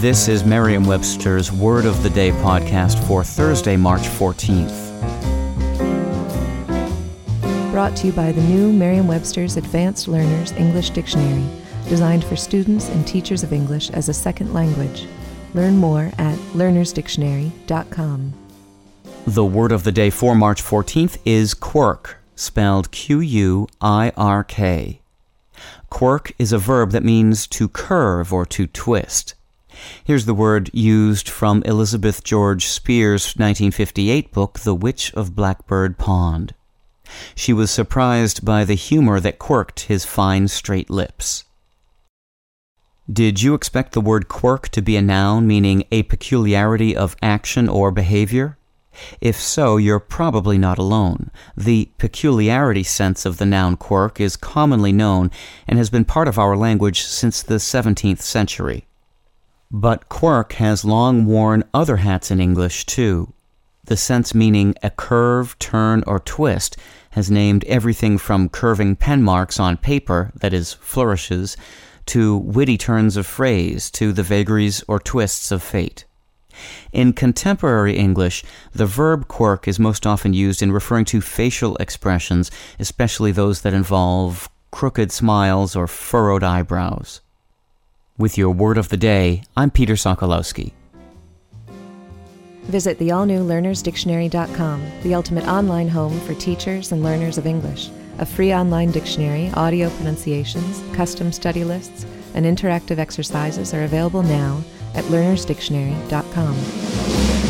This is Merriam Webster's Word of the Day podcast for Thursday, March 14th. Brought to you by the new Merriam Webster's Advanced Learners English Dictionary, designed for students and teachers of English as a second language. Learn more at learnersdictionary.com. The word of the day for March 14th is quirk, spelled Q U I R K. Quirk is a verb that means to curve or to twist. Here's the word used from Elizabeth George Speare's 1958 book, The Witch of Blackbird Pond. She was surprised by the humor that quirked his fine, straight lips. Did you expect the word quirk to be a noun meaning a peculiarity of action or behavior? If so, you're probably not alone. The peculiarity sense of the noun quirk is commonly known and has been part of our language since the 17th century. But quirk has long worn other hats in English, too. The sense meaning a curve, turn, or twist has named everything from curving pen marks on paper, that is, flourishes, to witty turns of phrase, to the vagaries or twists of fate. In contemporary English, the verb quirk is most often used in referring to facial expressions, especially those that involve crooked smiles or furrowed eyebrows. With your word of the day, I'm Peter Sokolowski. Visit the all new learnersdictionary.com, the ultimate online home for teachers and learners of English. A free online dictionary, audio pronunciations, custom study lists, and interactive exercises are available now at learnersdictionary.com.